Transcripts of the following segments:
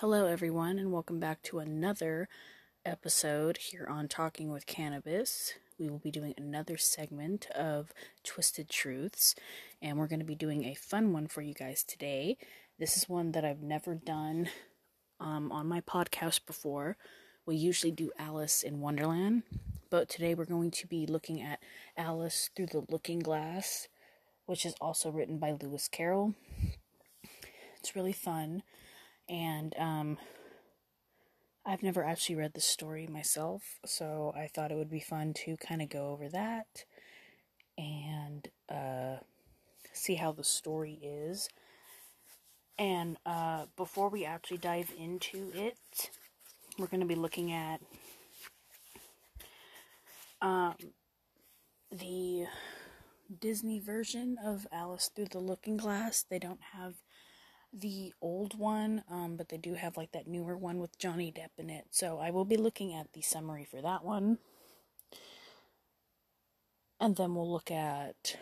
Hello, everyone, and welcome back to another episode here on Talking with Cannabis. We will be doing another segment of Twisted Truths, and we're going to be doing a fun one for you guys today. This is one that I've never done um, on my podcast before. We usually do Alice in Wonderland, but today we're going to be looking at Alice Through the Looking Glass, which is also written by Lewis Carroll. It's really fun and um, I've never actually read the story myself, so I thought it would be fun to kind of go over that and uh, see how the story is. And uh, before we actually dive into it, we're going to be looking at um, the Disney version of Alice Through the Looking Glass. They don't have the old one, um, but they do have like that newer one with Johnny Depp in it. So I will be looking at the summary for that one. And then we'll look at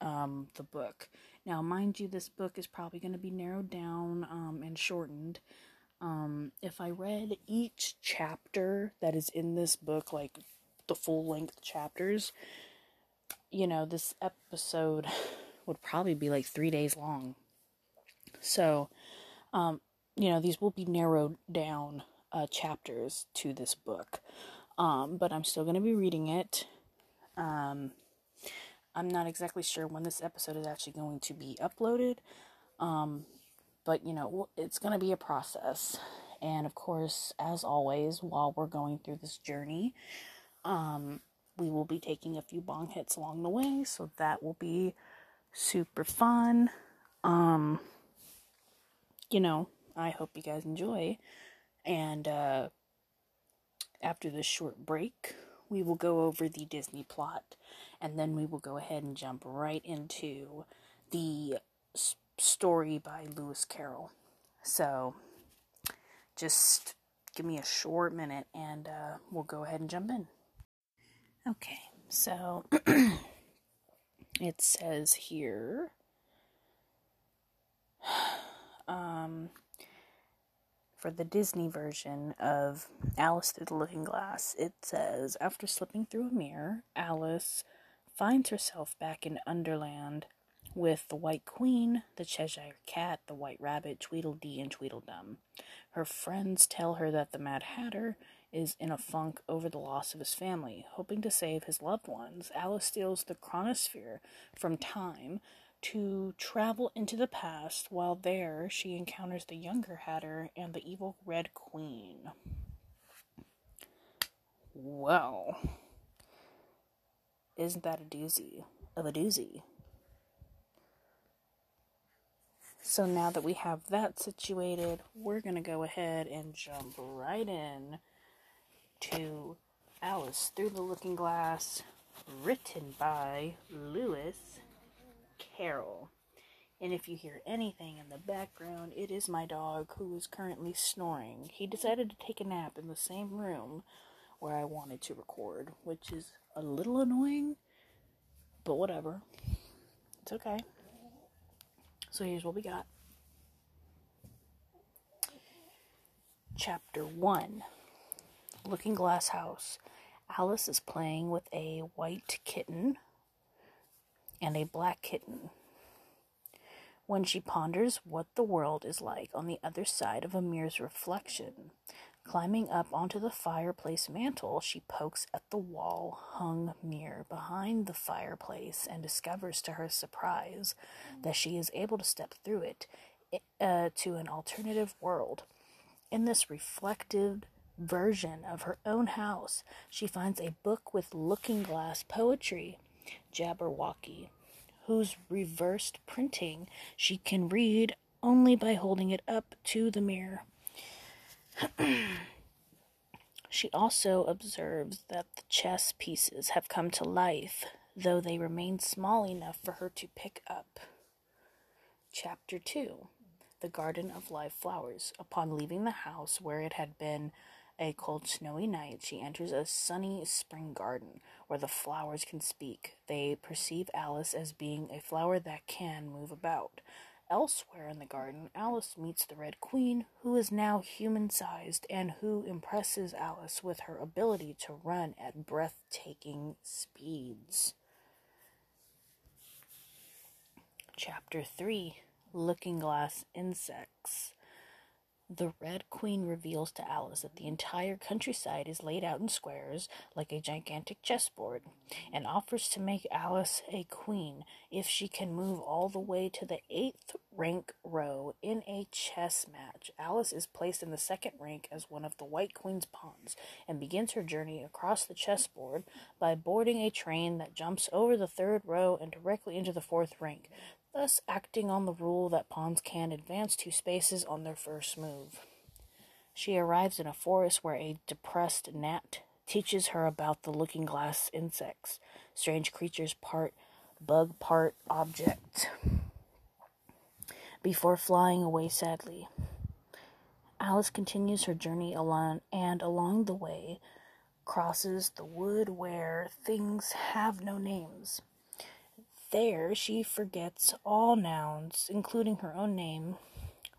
um, the book. Now, mind you, this book is probably going to be narrowed down um, and shortened. Um, if I read each chapter that is in this book, like the full length chapters, you know, this episode would probably be like three days long. So, um, you know, these will be narrowed down uh, chapters to this book. Um, but I'm still going to be reading it. Um, I'm not exactly sure when this episode is actually going to be uploaded. Um, but, you know, it's going to be a process. And of course, as always, while we're going through this journey, um, we will be taking a few bong hits along the way. So that will be super fun. Um, you know, I hope you guys enjoy. And uh, after this short break, we will go over the Disney plot and then we will go ahead and jump right into the s- story by Lewis Carroll. So just give me a short minute and uh, we'll go ahead and jump in. Okay, so it says here um, for the Disney version of Alice Through the Looking Glass, it says After slipping through a mirror, Alice finds herself back in Underland with the White Queen, the Cheshire Cat, the White Rabbit, Tweedledee, and Tweedledum. Her friends tell her that the Mad Hatter is in a funk over the loss of his family. Hoping to save his loved ones, Alice steals the chronosphere from time to travel into the past. While there, she encounters the younger Hatter and the evil Red Queen. Well, isn't that a doozy of a doozy? So now that we have that situated, we're going to go ahead and jump right in to Alice Through the Looking Glass, written by Lewis Carroll. And if you hear anything in the background, it is my dog who is currently snoring. He decided to take a nap in the same room where I wanted to record, which is a little annoying, but whatever. It's okay. So here's what we got. Chapter 1 Looking Glass House. Alice is playing with a white kitten and a black kitten. When she ponders what the world is like on the other side of a mirror's reflection, climbing up onto the fireplace mantel, she pokes at the wall hung mirror behind the fireplace and discovers to her surprise that she is able to step through it uh, to an alternative world. In this reflective version of her own house, she finds a book with looking glass poetry Jabberwocky, whose reversed printing she can read only by holding it up to the mirror. she also observes that the chess pieces have come to life, though they remain small enough for her to pick up. Chapter 2 The Garden of Live Flowers. Upon leaving the house where it had been a cold, snowy night, she enters a sunny spring garden where the flowers can speak. They perceive Alice as being a flower that can move about. Elsewhere in the garden, Alice meets the Red Queen, who is now human sized and who impresses Alice with her ability to run at breathtaking speeds. Chapter 3 Looking Glass Insects the Red Queen reveals to Alice that the entire countryside is laid out in squares like a gigantic chessboard, and offers to make Alice a queen if she can move all the way to the eighth rank row in a chess match. Alice is placed in the second rank as one of the White Queen's pawns and begins her journey across the chessboard by boarding a train that jumps over the third row and directly into the fourth rank thus acting on the rule that pawns can advance two spaces on their first move. She arrives in a forest where a depressed gnat teaches her about the looking glass insects, strange creatures part bug, part object, before flying away sadly. Alice continues her journey alone and along the way crosses the wood where things have no names. There, she forgets all nouns, including her own name.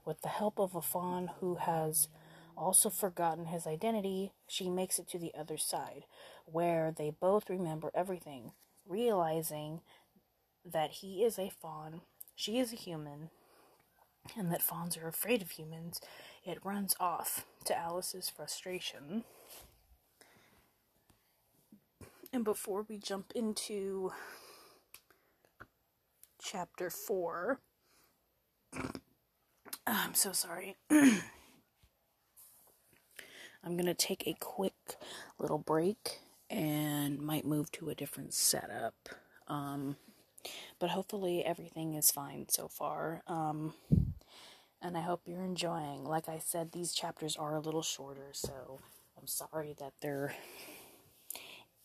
With the help of a fawn who has also forgotten his identity, she makes it to the other side, where they both remember everything, realizing that he is a fawn, she is a human, and that fawns are afraid of humans. It runs off to Alice's frustration. And before we jump into chapter 4. I'm so sorry. I'm going to take a quick little break and might move to a different setup. Um, but hopefully everything is fine so far. Um, and I hope you're enjoying. Like I said, these chapters are a little shorter, so I'm sorry that there,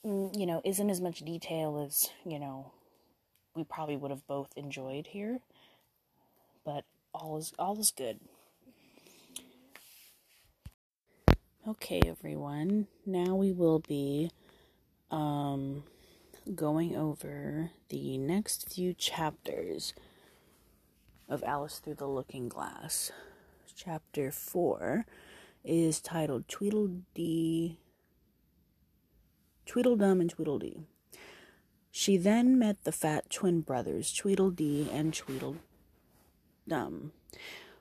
mm, you know, isn't as much detail as, you know, we probably would have both enjoyed here. But all is all is good. Okay, everyone. Now we will be um going over the next few chapters of Alice Through the Looking Glass. Chapter 4 is titled Tweedledee Tweedledum and Tweedledee. She then met the fat twin brothers, Tweedledee and Tweedledum,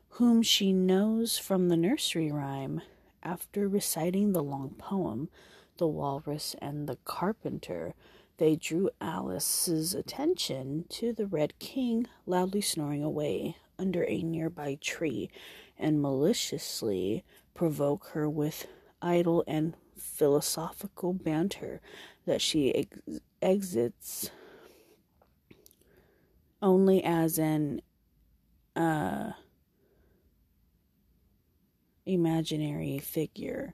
whom she knows from the nursery rhyme. After reciting the long poem, The Walrus and the Carpenter, they drew Alice's attention to the Red King loudly snoring away under a nearby tree and maliciously provoke her with idle and philosophical banter that she ex- exits only as an uh, imaginary figure.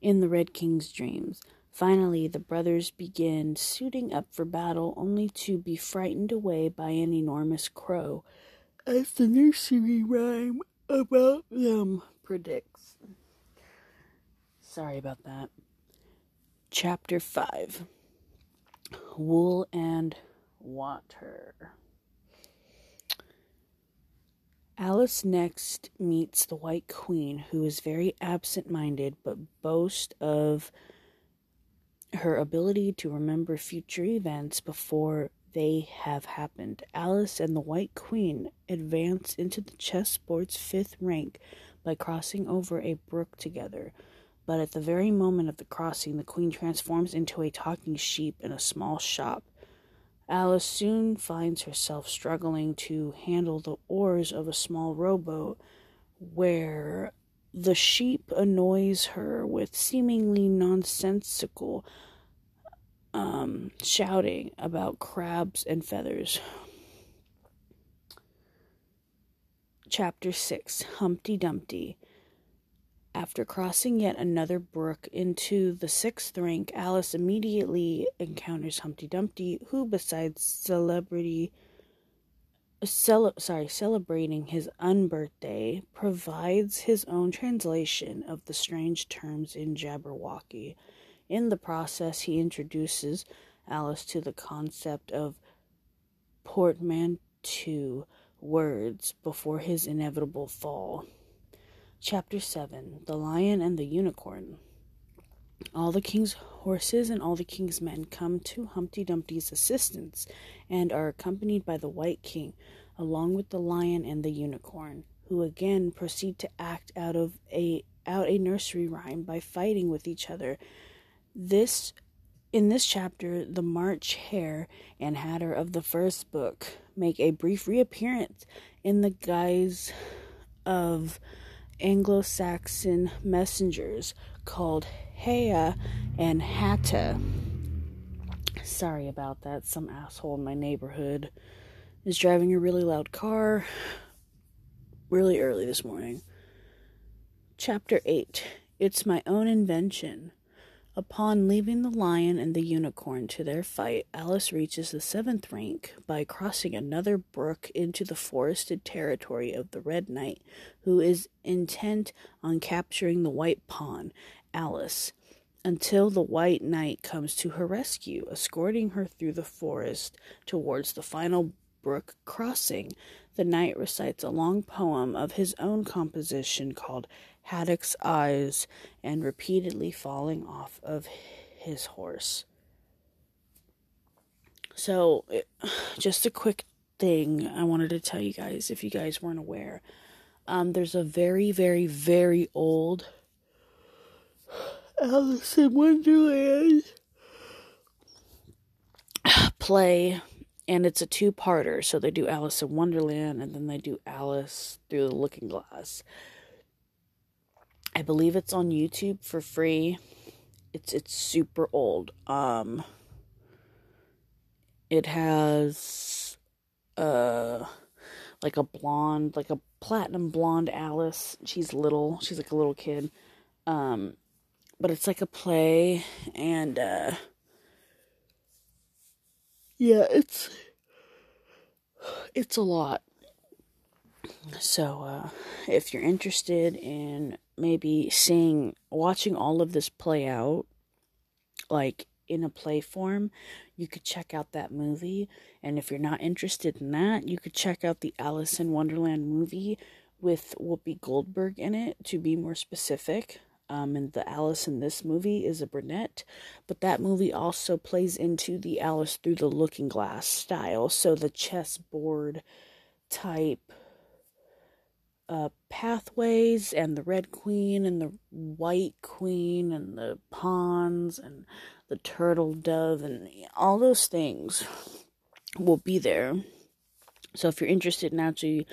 In the Red King's dreams, finally the brothers begin suiting up for battle only to be frightened away by an enormous crow, as the nursery rhyme about them predicts. Sorry about that. Chapter 5 Wool and Water. Alice next meets the White Queen, who is very absent minded but boasts of her ability to remember future events before they have happened. Alice and the White Queen advance into the chessboard's fifth rank by crossing over a brook together. But at the very moment of the crossing, the queen transforms into a talking sheep in a small shop. Alice soon finds herself struggling to handle the oars of a small rowboat where the sheep annoys her with seemingly nonsensical um, shouting about crabs and feathers. Chapter 6 Humpty Dumpty after crossing yet another brook into the sixth rank, Alice immediately encounters Humpty Dumpty, who, besides celebrity, cel- sorry, celebrating his unbirthday, provides his own translation of the strange terms in Jabberwocky. In the process, he introduces Alice to the concept of portmanteau words before his inevitable fall. Chapter 7 The Lion and the Unicorn. All the king's horses and all the king's men come to Humpty Dumpty's assistance and are accompanied by the White King, along with the lion and the unicorn, who again proceed to act out of a out a nursery rhyme by fighting with each other. This in this chapter, the March Hare and Hatter of the first book make a brief reappearance in the guise of Anglo Saxon messengers called Haigha and Hatta. Sorry about that. Some asshole in my neighborhood is driving a really loud car really early this morning. Chapter 8 It's My Own Invention. Upon leaving the lion and the unicorn to their fight, Alice reaches the seventh rank by crossing another brook into the forested territory of the Red Knight, who is intent on capturing the White Pawn, Alice, until the White Knight comes to her rescue, escorting her through the forest towards the final brook crossing. The knight recites a long poem of his own composition called Haddock's eyes and repeatedly falling off of his horse. So, just a quick thing I wanted to tell you guys if you guys weren't aware. Um, there's a very, very, very old Alice in Wonderland play, and it's a two parter. So they do Alice in Wonderland and then they do Alice Through the Looking Glass. I believe it's on YouTube for free. It's it's super old. Um it has uh like a blonde, like a platinum blonde Alice. She's little. She's like a little kid. Um but it's like a play and uh yeah, it's it's a lot. So, uh, if you're interested in maybe seeing, watching all of this play out, like in a play form, you could check out that movie. And if you're not interested in that, you could check out the Alice in Wonderland movie with Whoopi Goldberg in it, to be more specific. Um, and the Alice in this movie is a brunette, but that movie also plays into the Alice through the looking glass style. So the chessboard type uh, pathways and the red queen and the white queen and the pawns and the turtle dove and all those things will be there. So if you're interested in actually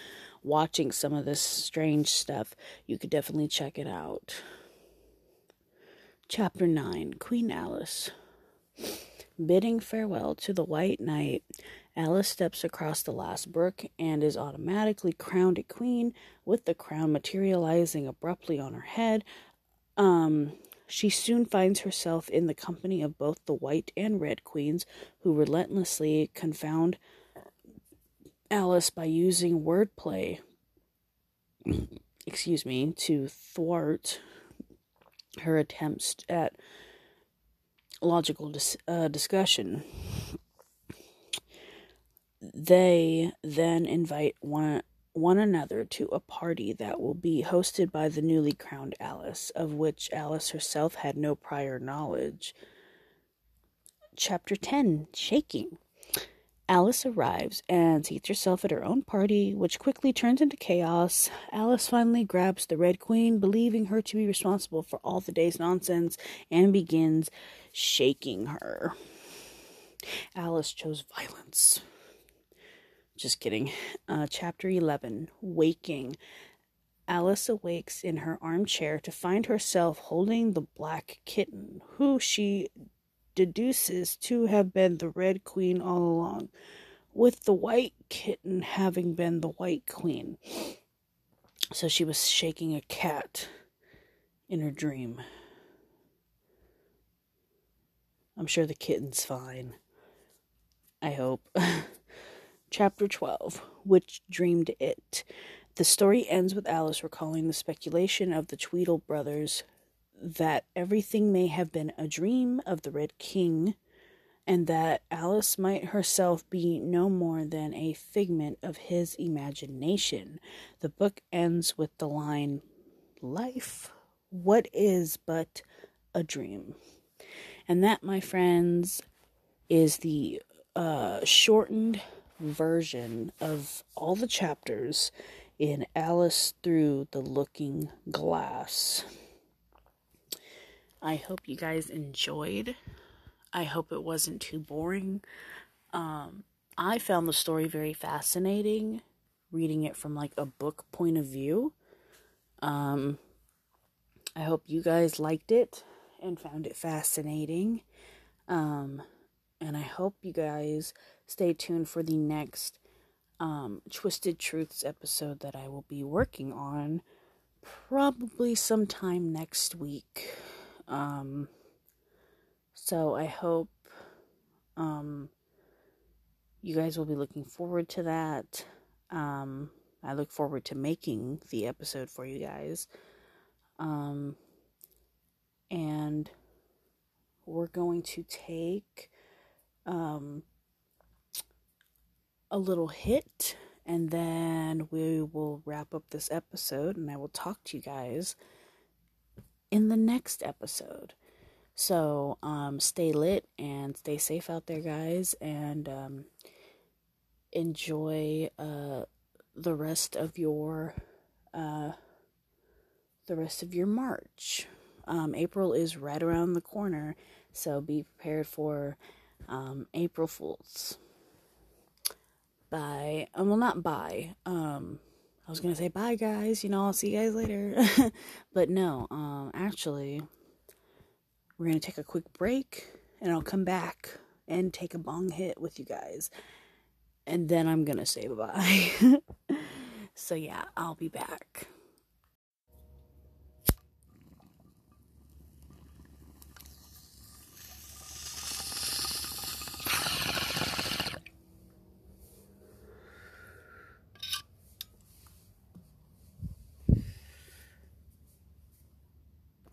watching some of this strange stuff, you could definitely check it out. Chapter 9 Queen Alice. Bidding farewell to the White Knight, Alice steps across the last brook and is automatically crowned a queen, with the crown materializing abruptly on her head. Um, she soon finds herself in the company of both the white and red queens, who relentlessly confound Alice by using wordplay, excuse me, to thwart her attempts at logical dis- uh, discussion they then invite one one another to a party that will be hosted by the newly crowned Alice, of which Alice herself had no prior knowledge. Chapter 10 Shaking. Alice arrives and seats herself at her own party, which quickly turns into chaos. Alice finally grabs the Red Queen, believing her to be responsible for all the day's nonsense, and begins shaking her. Alice chose violence. Just kidding. Uh, chapter 11 Waking. Alice awakes in her armchair to find herself holding the black kitten, who she deduces to have been the Red Queen all along, with the white kitten having been the White Queen. So she was shaking a cat in her dream. I'm sure the kitten's fine. I hope. Chapter 12 Which Dreamed It. The story ends with Alice recalling the speculation of the Tweedle brothers that everything may have been a dream of the Red King and that Alice might herself be no more than a figment of his imagination. The book ends with the line, Life, what is but a dream? And that, my friends, is the uh, shortened version of all the chapters in Alice Through the Looking Glass. I hope you guys enjoyed. I hope it wasn't too boring. Um, I found the story very fascinating, reading it from like a book point of view. Um, I hope you guys liked it and found it fascinating. Um, and I hope you guys stay tuned for the next um, Twisted Truths episode that I will be working on probably sometime next week. Um, so I hope um, you guys will be looking forward to that. Um, I look forward to making the episode for you guys. Um, and we're going to take um, a little hit and then we will wrap up this episode and I will talk to you guys in the next episode. So, um, stay lit and stay safe out there, guys, and um, enjoy uh, the rest of your uh, the rest of your March. Um, April is right around the corner, so be prepared for um, April Fools. Bye. Um, well, not bye. Um, I was gonna say bye, guys. You know, I'll see you guys later. but no. Um, actually, we're gonna take a quick break, and I'll come back and take a bong hit with you guys, and then I'm gonna say bye. so yeah, I'll be back.